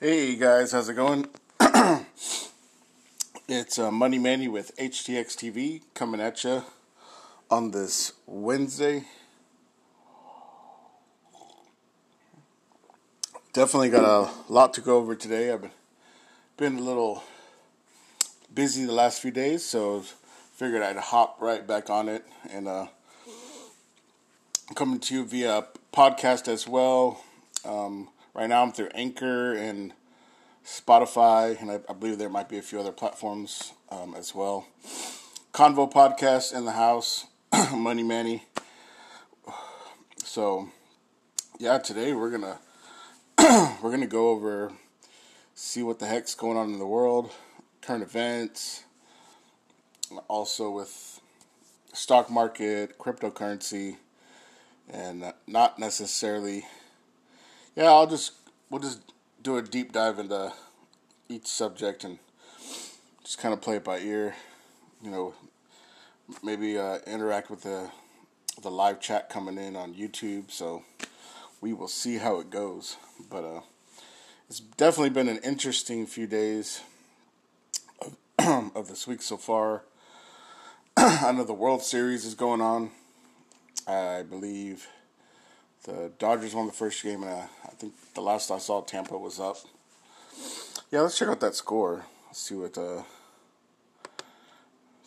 Hey guys, how's it going? it's uh, Money Manny with HTX TV coming at you on this Wednesday. Definitely got a lot to go over today. I've been, been a little busy the last few days, so figured I'd hop right back on it and uh, coming to you via podcast as well. Um, Right now, I'm through Anchor and Spotify, and I, I believe there might be a few other platforms um, as well. Convo podcast in the house, Money Manny. So, yeah, today we're gonna we're gonna go over see what the heck's going on in the world, current events, also with stock market, cryptocurrency, and not necessarily yeah, I'll just we'll just do a deep dive into each subject and just kind of play it by ear. You know, maybe uh, interact with the the live chat coming in on YouTube. So we will see how it goes. But uh, it's definitely been an interesting few days of, of this week so far. I know the World Series is going on. I believe the Dodgers won the first game, and uh, I think the last I saw, Tampa was up. Yeah, let's check out that score. Let's see what. Uh,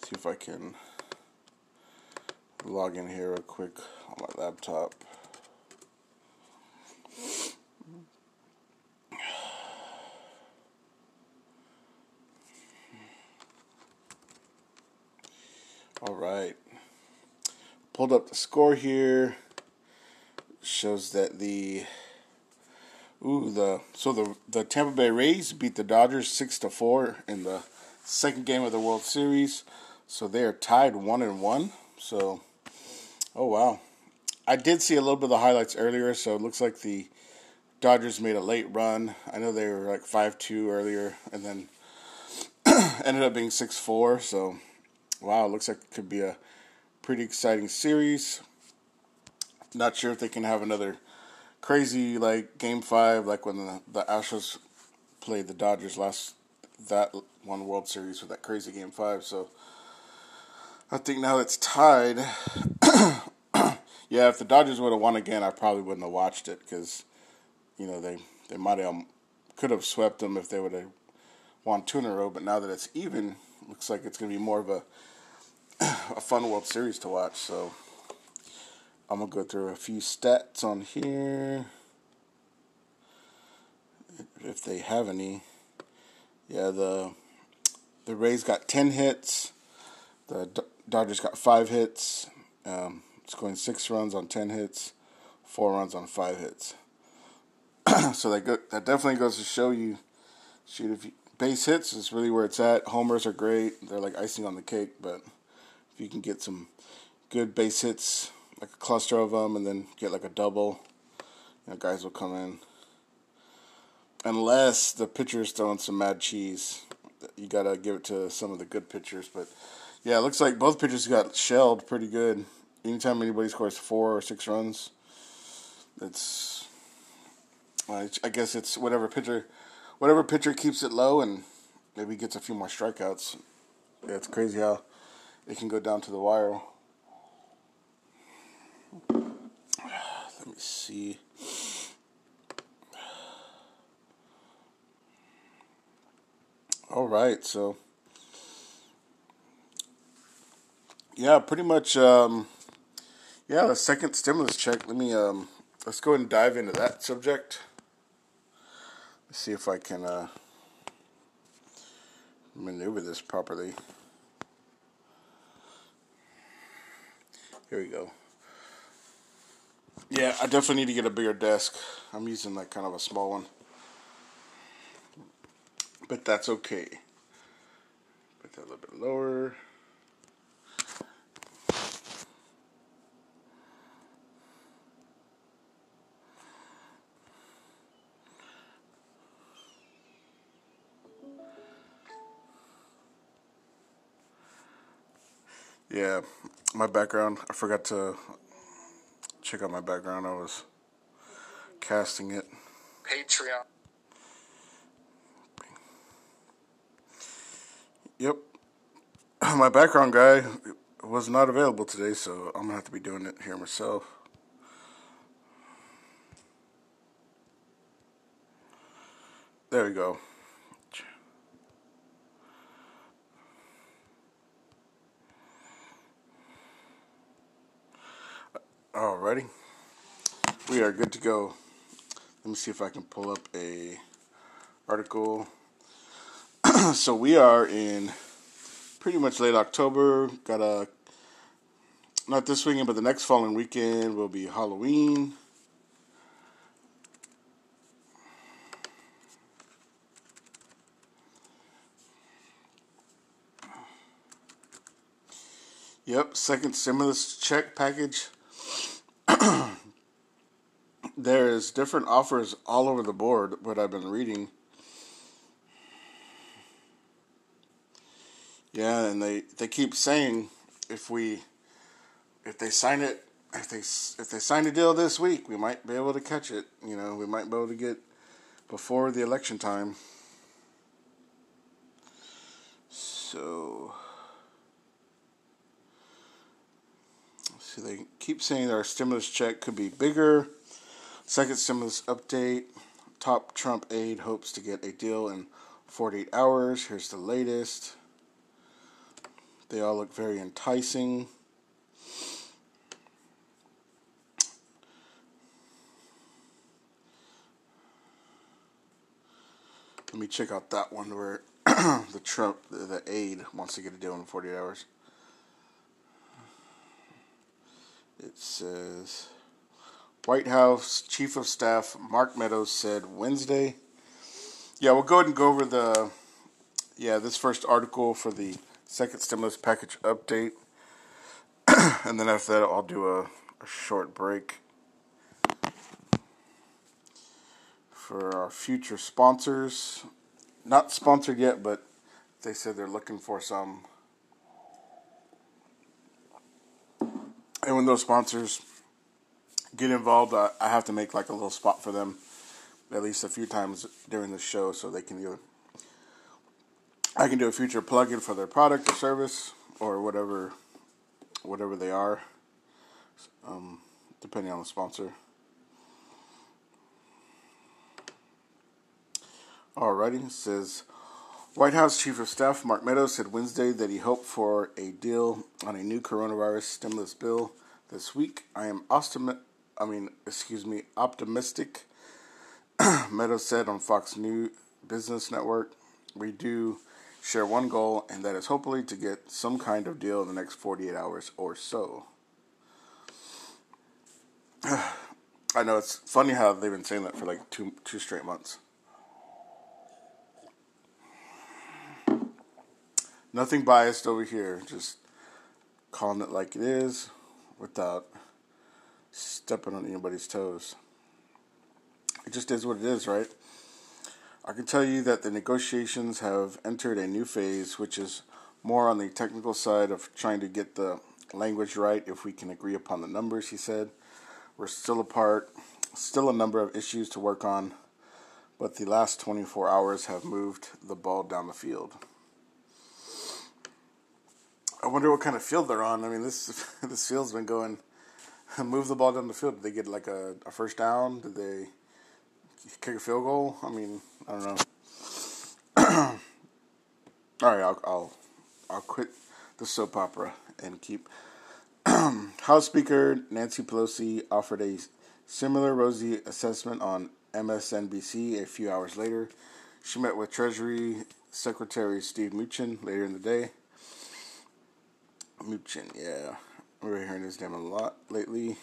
see if I can log in here real quick on my laptop. All right. Pulled up the score here shows that the ooh the so the the Tampa Bay Rays beat the Dodgers six to four in the second game of the World Series. So they are tied one and one. So oh wow. I did see a little bit of the highlights earlier, so it looks like the Dodgers made a late run. I know they were like five two earlier and then ended up being six four, so wow, it looks like it could be a pretty exciting series. Not sure if they can have another crazy like game five, like when the, the Astros played the Dodgers last that one World Series with that crazy game five. So I think now it's tied. yeah, if the Dodgers would have won again, I probably wouldn't have watched it because you know they they might have could have swept them if they would have won two in a row. But now that it's even, looks like it's going to be more of a a fun World Series to watch. So I'm gonna go through a few stats on here if they have any. Yeah, the the Rays got ten hits. The Dodgers got five hits. Um, scoring six runs on ten hits, four runs on five hits. so that go, that definitely goes to show you, shoot if you, base hits is really where it's at. Homers are great; they're like icing on the cake. But if you can get some good base hits like a cluster of them and then get like a double. You know, guys will come in. Unless the pitcher's throwing some mad cheese, you gotta give it to some of the good pitchers. But yeah, it looks like both pitchers got shelled pretty good. Anytime anybody scores four or six runs, it's I guess it's whatever pitcher, whatever pitcher keeps it low and maybe gets a few more strikeouts. Yeah, it's crazy how it can go down to the wire. Let me see. All right, so yeah, pretty much. Um, yeah, the second stimulus check. Let me um, let's go ahead and dive into that subject. Let's see if I can uh, maneuver this properly. Here we go. Yeah, I definitely need to get a bigger desk. I'm using like kind of a small one. But that's okay. Put that a little bit lower. Yeah, my background, I forgot to check out my background. I was casting it. Patreon. Yep. My background guy was not available today, so I'm gonna have to be doing it here myself. There we go. Alrighty. We are good to go. Let me see if I can pull up a article. so we are in pretty much late October. Got a not this weekend, but the next following weekend will be Halloween. Yep, second stimulus check package. there is different offers all over the board. What I've been reading. Yeah, and they, they keep saying if we if they sign it if they if they sign a deal this week, we might be able to catch it. You know, we might be able to get before the election time. So see, they keep saying that our stimulus check could be bigger. Second stimulus update. Top Trump aide hopes to get a deal in 48 hours. Here's the latest. They all look very enticing. Let me check out that one where the Trump, the, aide, wants to get a deal in 48 hours. It says White House Chief of Staff Mark Meadows said Wednesday. Yeah, we'll go ahead and go over the yeah this first article for the second stimulus package update. and then after that, I'll do a, a short break for our future sponsors. Not sponsored yet, but they said they're looking for some. And when those sponsors get involved, I, I have to make like a little spot for them at least a few times during the show so they can either I can do a future plug-in for their product or service or whatever, whatever they are, um, depending on the sponsor. Alrighty, says White House Chief of Staff Mark Meadows said Wednesday that he hoped for a deal on a new coronavirus stimulus bill this week. I am optimi- I mean, excuse me, optimistic. Meadows said on Fox News Business Network, "We do." share one goal, and that is hopefully to get some kind of deal in the next 48 hours or so. I know it's funny how they've been saying that for like two two straight months. Nothing biased over here, just calling it like it is without stepping on anybody's toes. It just is what it is, right? I can tell you that the negotiations have entered a new phase, which is more on the technical side of trying to get the language right if we can agree upon the numbers, he said. We're still apart, still a number of issues to work on, but the last 24 hours have moved the ball down the field. I wonder what kind of field they're on. I mean, this this field's been going. Move the ball down the field. Did they get like a, a first down? Did they kick a field goal? I mean, I don't know. All right, I'll, I'll I'll quit the soap opera and keep. House Speaker Nancy Pelosi offered a similar rosy assessment on MSNBC a few hours later. She met with Treasury Secretary Steve Mnuchin later in the day. Mnuchin, yeah, we're hearing his name a lot lately.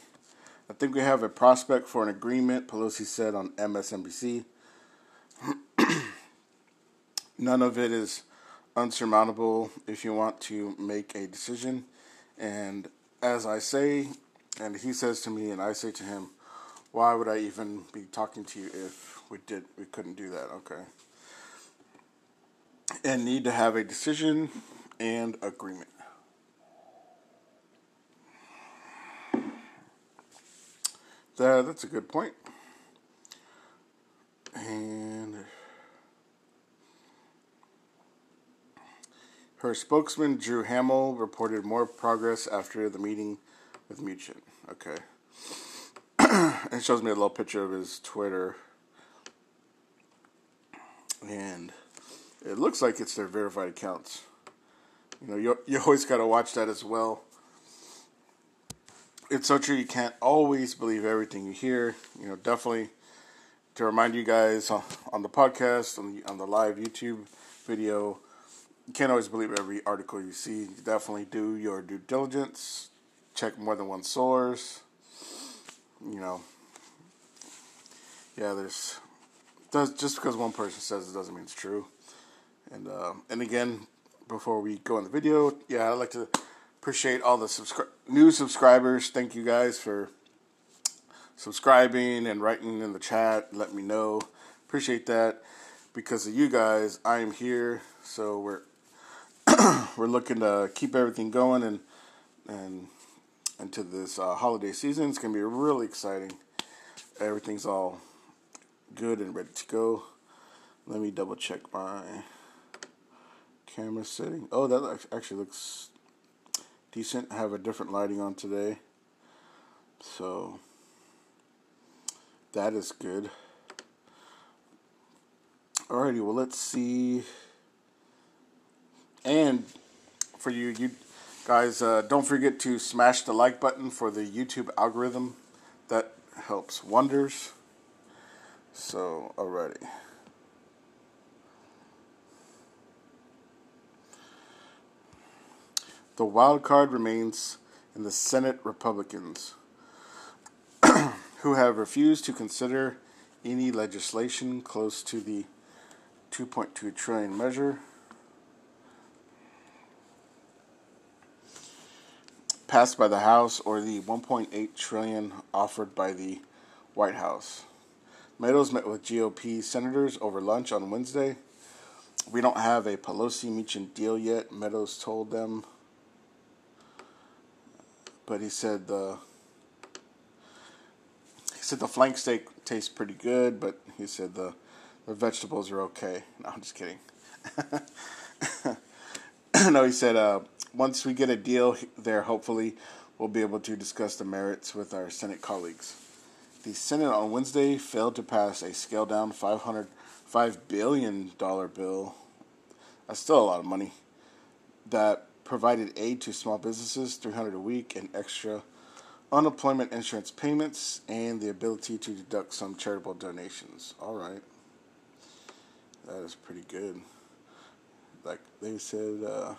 I think we have a prospect for an agreement, Pelosi said on MSNBC. None of it is unsurmountable if you want to make a decision. And as I say, and he says to me, and I say to him, why would I even be talking to you if we did we couldn't do that? Okay. And need to have a decision and agreement. That, that's a good point. And Her spokesman, Drew Hammill, reported more progress after the meeting with Mnuchin. Okay. it shows me a little picture of his Twitter. And it looks like it's their verified accounts. You know, you, you always got to watch that as well. It's so true, you can't always believe everything you hear. You know, definitely to remind you guys on, the podcast, on the, on the live YouTube video, you can't always believe every article you see. You definitely do your due diligence, check more than one source. You know, yeah, there's does just because one person says it doesn't mean it's true. And uh, and again, before we go in the video, yeah, I'd like to appreciate all the subscri- new subscribers. Thank you guys for subscribing and writing in the chat. Let me know. Appreciate that. Because of you guys, I am here. So we're we're looking to keep everything going and and into this uh, holiday season. It's gonna be really exciting. Everything's all good and ready to go. Let me double check my camera setting. Oh, that actually looks decent. I have a different lighting on today. So that is good. Alrighty, well let's see. And for you, you guys, uh, don't forget to smash the like button for the YouTube algorithm. That helps wonders. So, alrighty. The wild card remains in the Senate Republicans, who have refused to consider any legislation close to the 2.2 trillion measure passed by the House or the 1.8 trillion offered by the White House. Meadows met with GOP senators over lunch on Wednesday. We don't have a Pelosi Mnuchin deal yet, Meadows told them but he said the he said the flank steak tastes pretty good, but he said the the vegetables are okay. No, I'm just kidding. no, he said uh, once we get a deal there, hopefully we'll be able to discuss the merits with our Senate colleagues. The Senate on Wednesday failed to pass a scaled down $505 billion bill. That's still a lot of money. That provided aid to small businesses, 300 a week, and extra unemployment insurance payments, and the ability to deduct some charitable donations. All right, that is pretty good. Like they said, uh,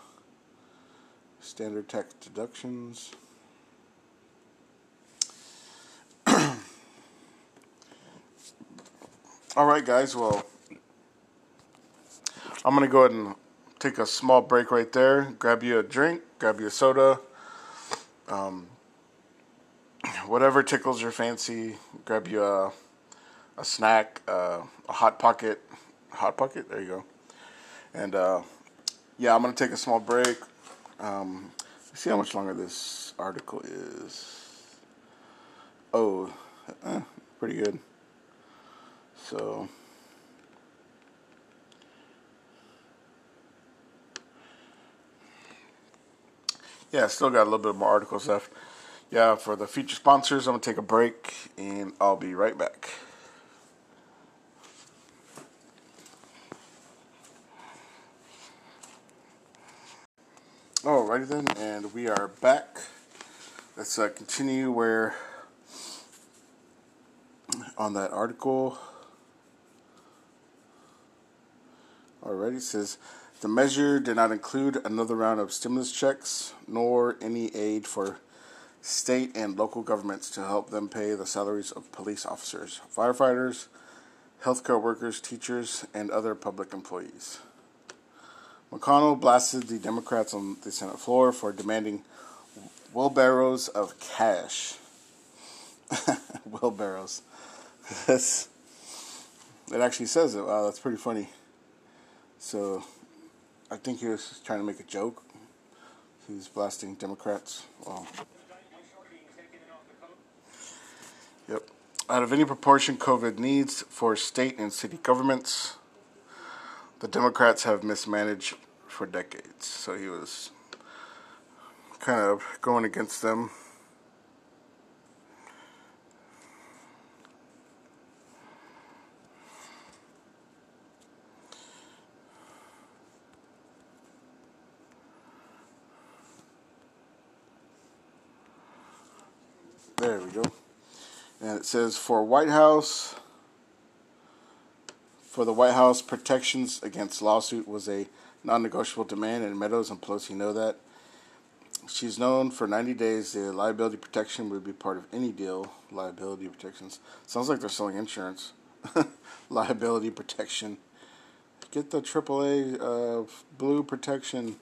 standard tax deductions. All right, guys. Well, I'm gonna go ahead and take a small break right there. Grab you a drink, grab you a soda, um, whatever tickles your fancy. Grab you a a snack, uh, a hot pocket, hot pocket. There you go. And uh, yeah, I'm gonna take a small break. Um, see how much longer this article is. Oh, eh, pretty good. So. Yeah, still got a little bit more articles left. Yeah, for the future sponsors, I'm going to take a break and I'll be right back. Alrighty then, and we are back. Let's uh, continue where on that article. Alrighty, says the measure did not include another round of stimulus checks nor any aid for state and local governments to help them pay the salaries of police officers, firefighters, healthcare workers, teachers, and other public employees. McConnell blasted the Democrats on the Senate floor for demanding wheelbarrows of cash. wheelbarrows. It actually says it. Wow, that's pretty funny. So I think he was trying to make a joke. He's blasting Democrats. Yep. Out of any proportion COVID needs for state and city governments, the Democrats have mismanaged for decades. So he was kind of going against them. There we go. And it says for White House, for the White House, protections against lawsuit was a non-negotiable demand, and Meadows and Pelosi know that. She's known for 90 days the liability protection would be part of any deal. Liability protections. Sounds like they're selling insurance. liability protection. Get the AAA uh, blue protection.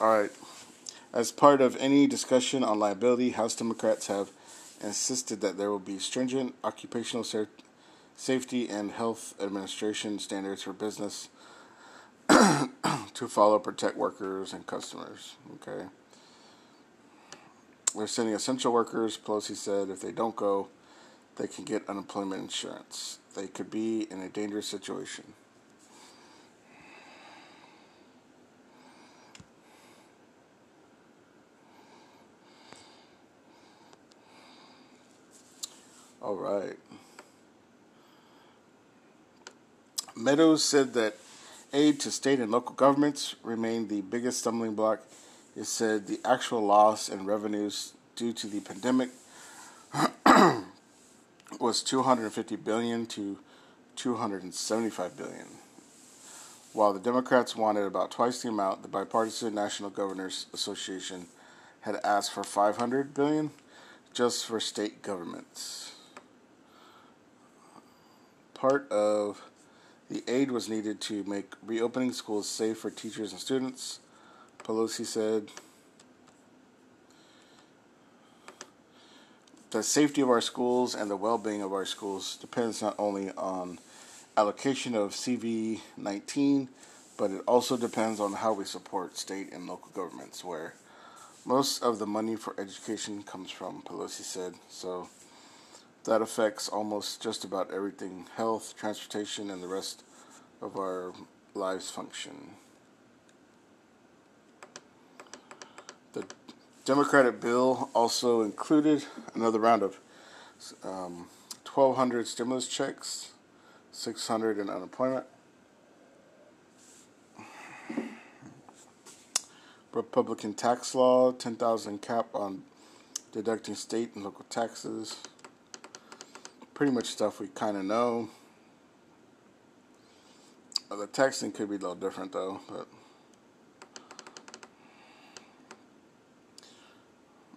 All right. As part of any discussion on liability, House Democrats have insisted that there will be stringent occupational safety and health administration standards for business to follow, protect workers and customers. Okay. They're sending essential workers, Pelosi said, if they don't go, they can get unemployment insurance. They could be in a dangerous situation. All right. Meadows said that aid to state and local governments remained the biggest stumbling block. It said the actual loss in revenues due to the pandemic was 250 billion to 275 billion. While the Democrats wanted about twice the amount, the bipartisan National Governors Association had asked for 500 billion just for state governments part of the aid was needed to make reopening schools safe for teachers and students, Pelosi said. The safety of our schools and the well being of our schools depends not only on allocation of CV 19, but it also depends on how we support state and local governments, where most of the money for education comes from, Pelosi said. So, that affects almost just about everything health, transportation, and the rest of our lives function. The Democratic bill also included another round of um, 1,200 stimulus checks, 600 in unemployment. Republican tax law, 10,000 cap on deducting state and local taxes pretty much stuff we kind of know. Uh, the texting could be a little different though, but.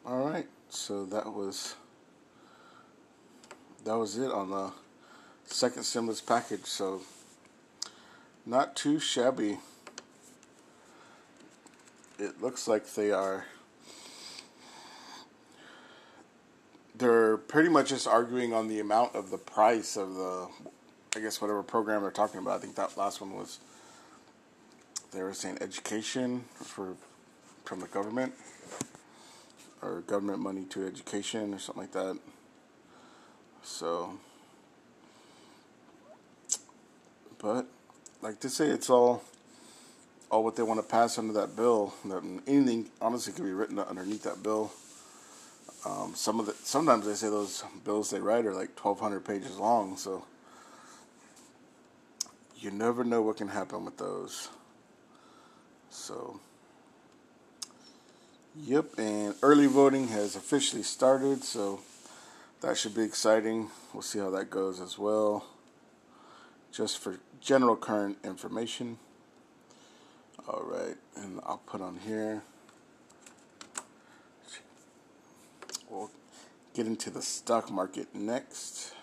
All right, so that was that was it on the second stimulus package. So not too shabby. It looks like they are they're pretty much just arguing on the amount of the price of the, I guess whatever program they're talking about. I think that last one was they were saying education for from the government or government money to education or something like that. So, but like to say, it's all all what they want to pass under that bill. That anything honestly could be written underneath that bill. Um, some of the sometimes they say those bills they write are like twelve hundred pages long, so you never know what can happen with those. So, yep, and early voting has officially started, so that should be exciting. We'll see how that goes as well. Just for general current information. All right, and I'll put on here. We'll get into the stock market next.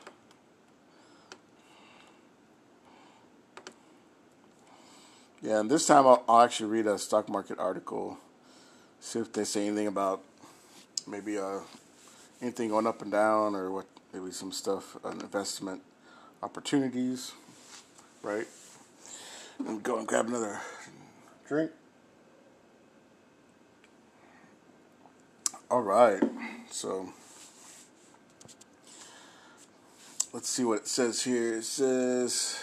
Yeah, and this time I'll, I'll, actually read a stock market article, see if they say anything about maybe uh, anything going up and down or what maybe some stuff on investment opportunities, right? And go and grab another drink. All right. So let's see what it says here. It says,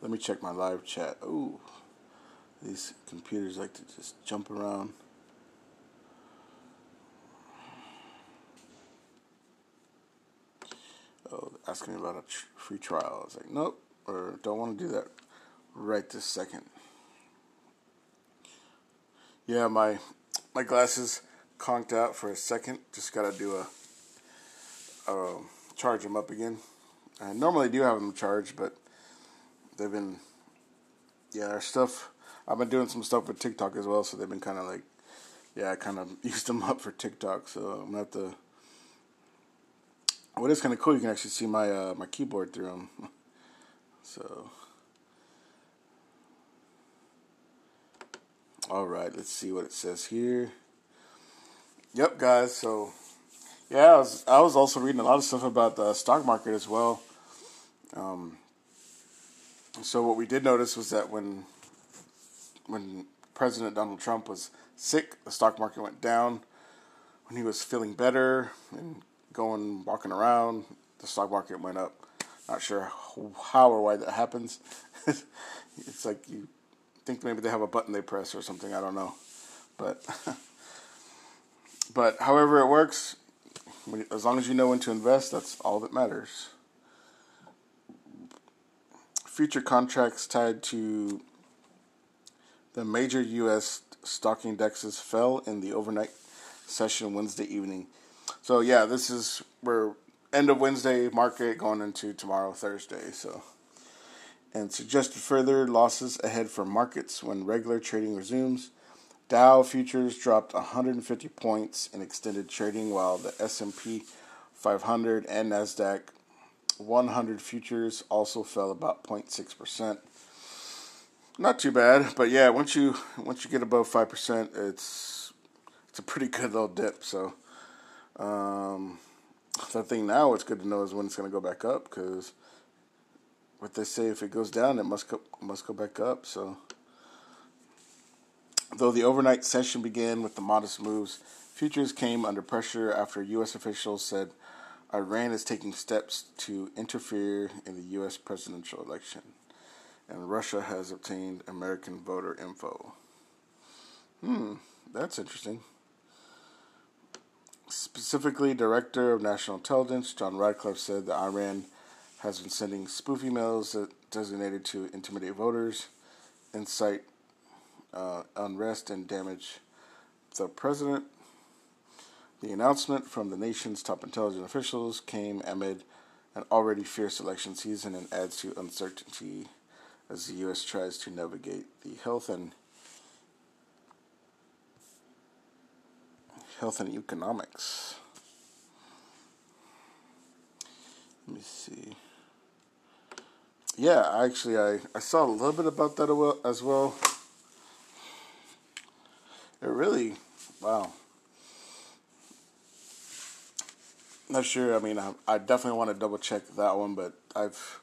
let me check my live chat. Ooh, These computers like to just jump around. Oh, asking me about a tr- free trial. I was like, nope, or don't want to do that right this second. Yeah, my my glasses conked out for a second. Just gotta do a, a charge them up again. I normally do have them charged, but they've been yeah, our stuff. I've been doing some stuff with TikTok as well, so they've been kind of like yeah, I kind of used them up for TikTok. So I'm gonna have to. What is kind of cool, you can actually see my uh, my keyboard through them. so. All right, let's see what it says here. Yep, guys. So, yeah, I was, I was also reading a lot of stuff about the stock market as well. Um, so what we did notice was that when when President Donald Trump was sick, the stock market went down. When he was feeling better and going walking around, the stock market went up. Not sure how or why that happens. it's like you think maybe they have a button they press or something. I don't know, but but however it works, as long as you know when to invest, that's all that matters. Future contracts tied to the major U.S. stock indexes fell in the overnight session Wednesday evening. So yeah, this is we're end of Wednesday market going into tomorrow Thursday. So and suggested further losses ahead for markets when regular trading resumes. Dow futures dropped 150 points in extended trading, while the S&P 500 and Nasdaq 100 futures also fell about 0.6 percent. Not too bad, but yeah, once you once you get above five percent, it's it's a pretty good little dip. So, um, the thing now, what's good to know is when it's going to go back up because what they say if it goes down, it must go, must go back up. So, though the overnight session began with the modest moves, futures came under pressure after U.S. officials said Iran is taking steps to interfere in the U.S. presidential election, and Russia has obtained American voter info. Hmm, that's interesting. Specifically, Director of National Intelligence John Ratcliffe said that Iran has been sending spoof emails designated to intimidate voters, incite uh, unrest, and damage the president. The announcement from the nation's top intelligence officials came amid an already fierce election season and adds to uncertainty as the U.S. tries to navigate the health and health and economics. Let me see yeah, actually, I, I saw a little bit about that as well. It really, wow. Not sure. I mean, I, I definitely want to double check that one, but I've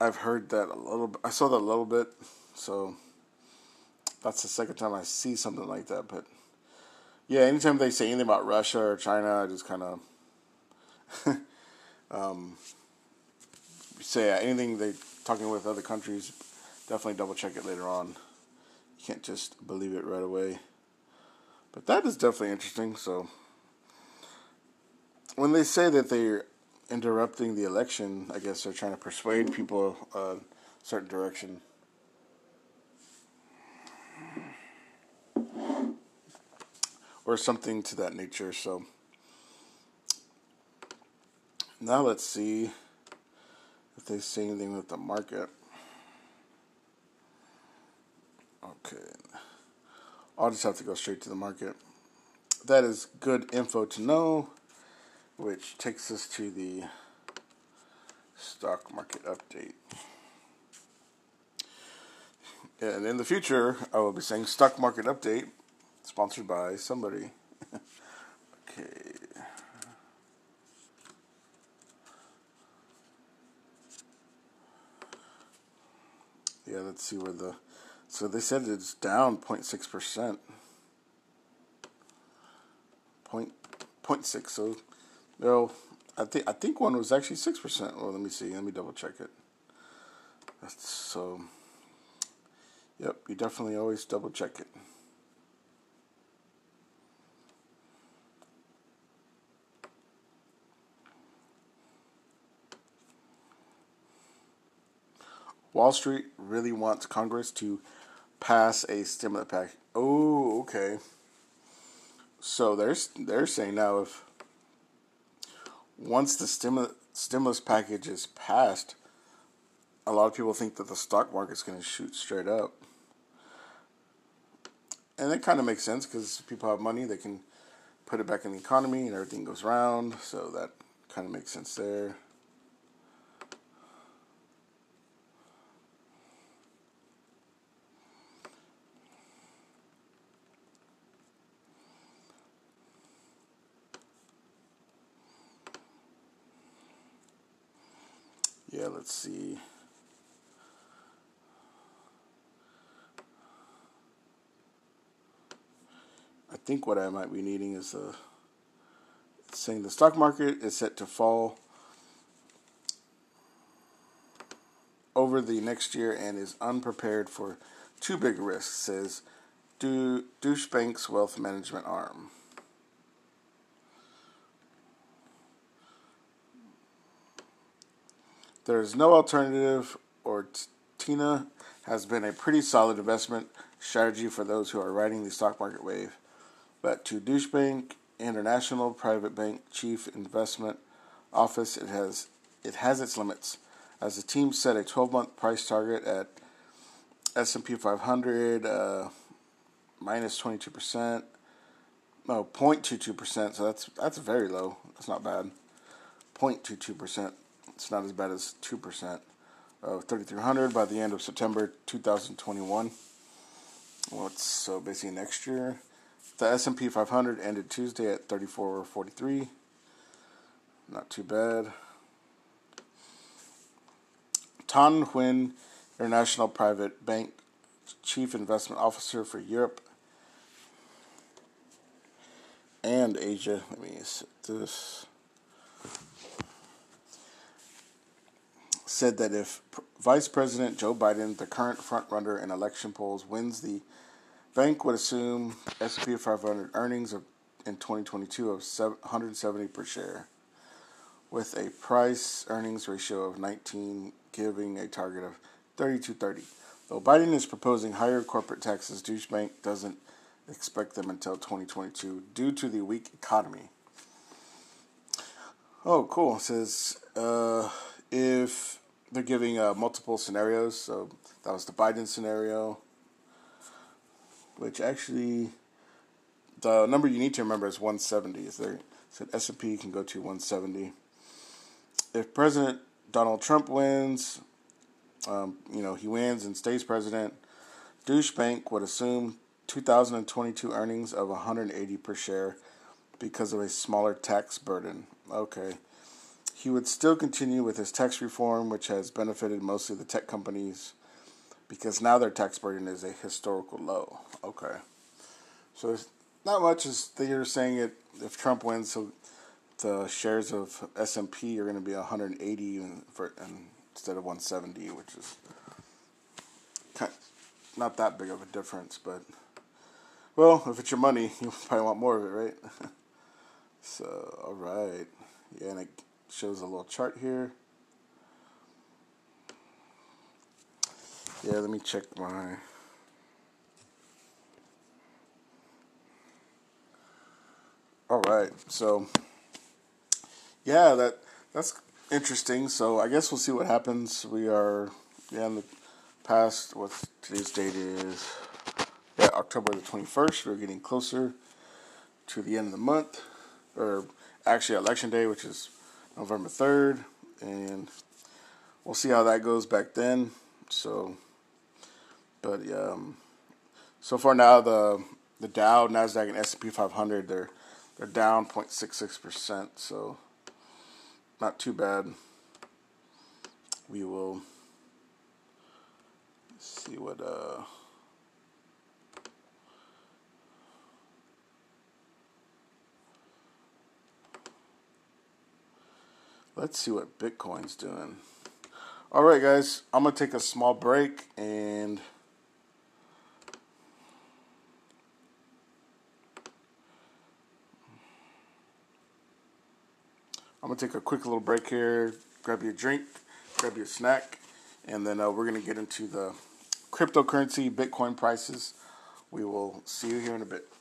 I've heard that a little. Bit I saw that a little bit, so that's the second time I see something like that. But yeah, anytime they say anything about Russia or China, I just kind of um, say uh, anything they talking with other countries, definitely double check it later on. You can't just believe it right away. But that is definitely interesting. So when they say that they're interrupting the election, I guess they're trying to persuade people a certain direction. Or something to that nature. So now let's see if they say anything with the market. Okay. I'll just have to go straight to the market. That is good info to know, which takes us to the stock market update. And in the future, I will be saying stock market update, sponsored by somebody. okay. Yeah, let's see where the. So they said it's down 0.6 percent. Point, 0.6. So, no, I think I think one was actually six percent. Well, let me see. Let me double check it. That's so. Yep, you definitely always double check it. Wall Street really wants Congress to pass a stimulus package. Oh, okay. So they're they're saying now if once the stimulus stimulus package is passed, a lot of people think that the stock market's going to shoot straight up. And that kind of makes sense because people have money, they can put it back in the economy and everything goes round. So that kind of makes sense there. Yeah, let's see. I think what I might be needing is uh, a saying the stock market is set to fall over the next year and is unprepared for two big risks, says Deutsche Bank's wealth management arm. There is no alternative, or TINA has been a pretty solid investment strategy for those who are riding the stock market wave. But to Deutsche Bank International Private Bank Chief Investment Office, it has it has its limits. As the team set a 12-month price target at S&P 500 uh, minus 22%, no 0.22%. So that's that's very low. That's not bad. 0.22%. It's not as bad as 2% of 3,300 by the end of September 2021. Well, so basically next year. The S&P 500 ended Tuesday at 3443. Not too bad. Tuan Huynh, International Private Bank Chief Investment Officer for Europe and Asia. Let me set this. Said that if Vice President Joe Biden, the current frontrunner in election polls, wins, the bank would assume S&P 500 earnings of, in 2022 of 170 per share, with a price earnings ratio of 19, giving a target of 32.30. Though Biden is proposing higher corporate taxes, Deutsche Bank doesn't expect them until 2022 due to the weak economy. Oh, cool. It says uh, if they're giving uh, multiple scenarios. So that was the Biden scenario, which actually the number you need to remember is 170. Is said S&P can go to 170. If President Donald Trump wins, um, you know he wins and stays president, Deutsche Bank would assume 2022 earnings of 180 per share because of a smaller tax burden. Okay. He would still continue with his tax reform, which has benefited mostly the tech companies because now their tax burden is a historical low. Okay. So not much as they're saying it if Trump wins, so the shares of S&P are going to be 180 for, instead of 170, which is kind of not that big of a difference, but well, if it's your money, you probably want more of it, right? so, all right. Yeah, and it shows a little chart here. Yeah, let me check my. All right, so yeah, that that's interesting. So I guess we'll see what happens. We are yeah in the past. What today's date is? Yeah, October the twenty first. We're getting closer to the end of the month, or actually election day, which is November 3rd, and we'll see how that goes back then. So, but um, so far now the the Dow, Nasdaq, and S and P 500 they're they're down 0.66 percent. So not too bad. We will see what uh. Let's see what Bitcoin's doing. All right, guys, I'm going to take a small break and. I'm going to take a quick little break here, grab your drink, grab your snack, and then uh, we're going to get into the cryptocurrency, Bitcoin prices. We will see you here in a bit.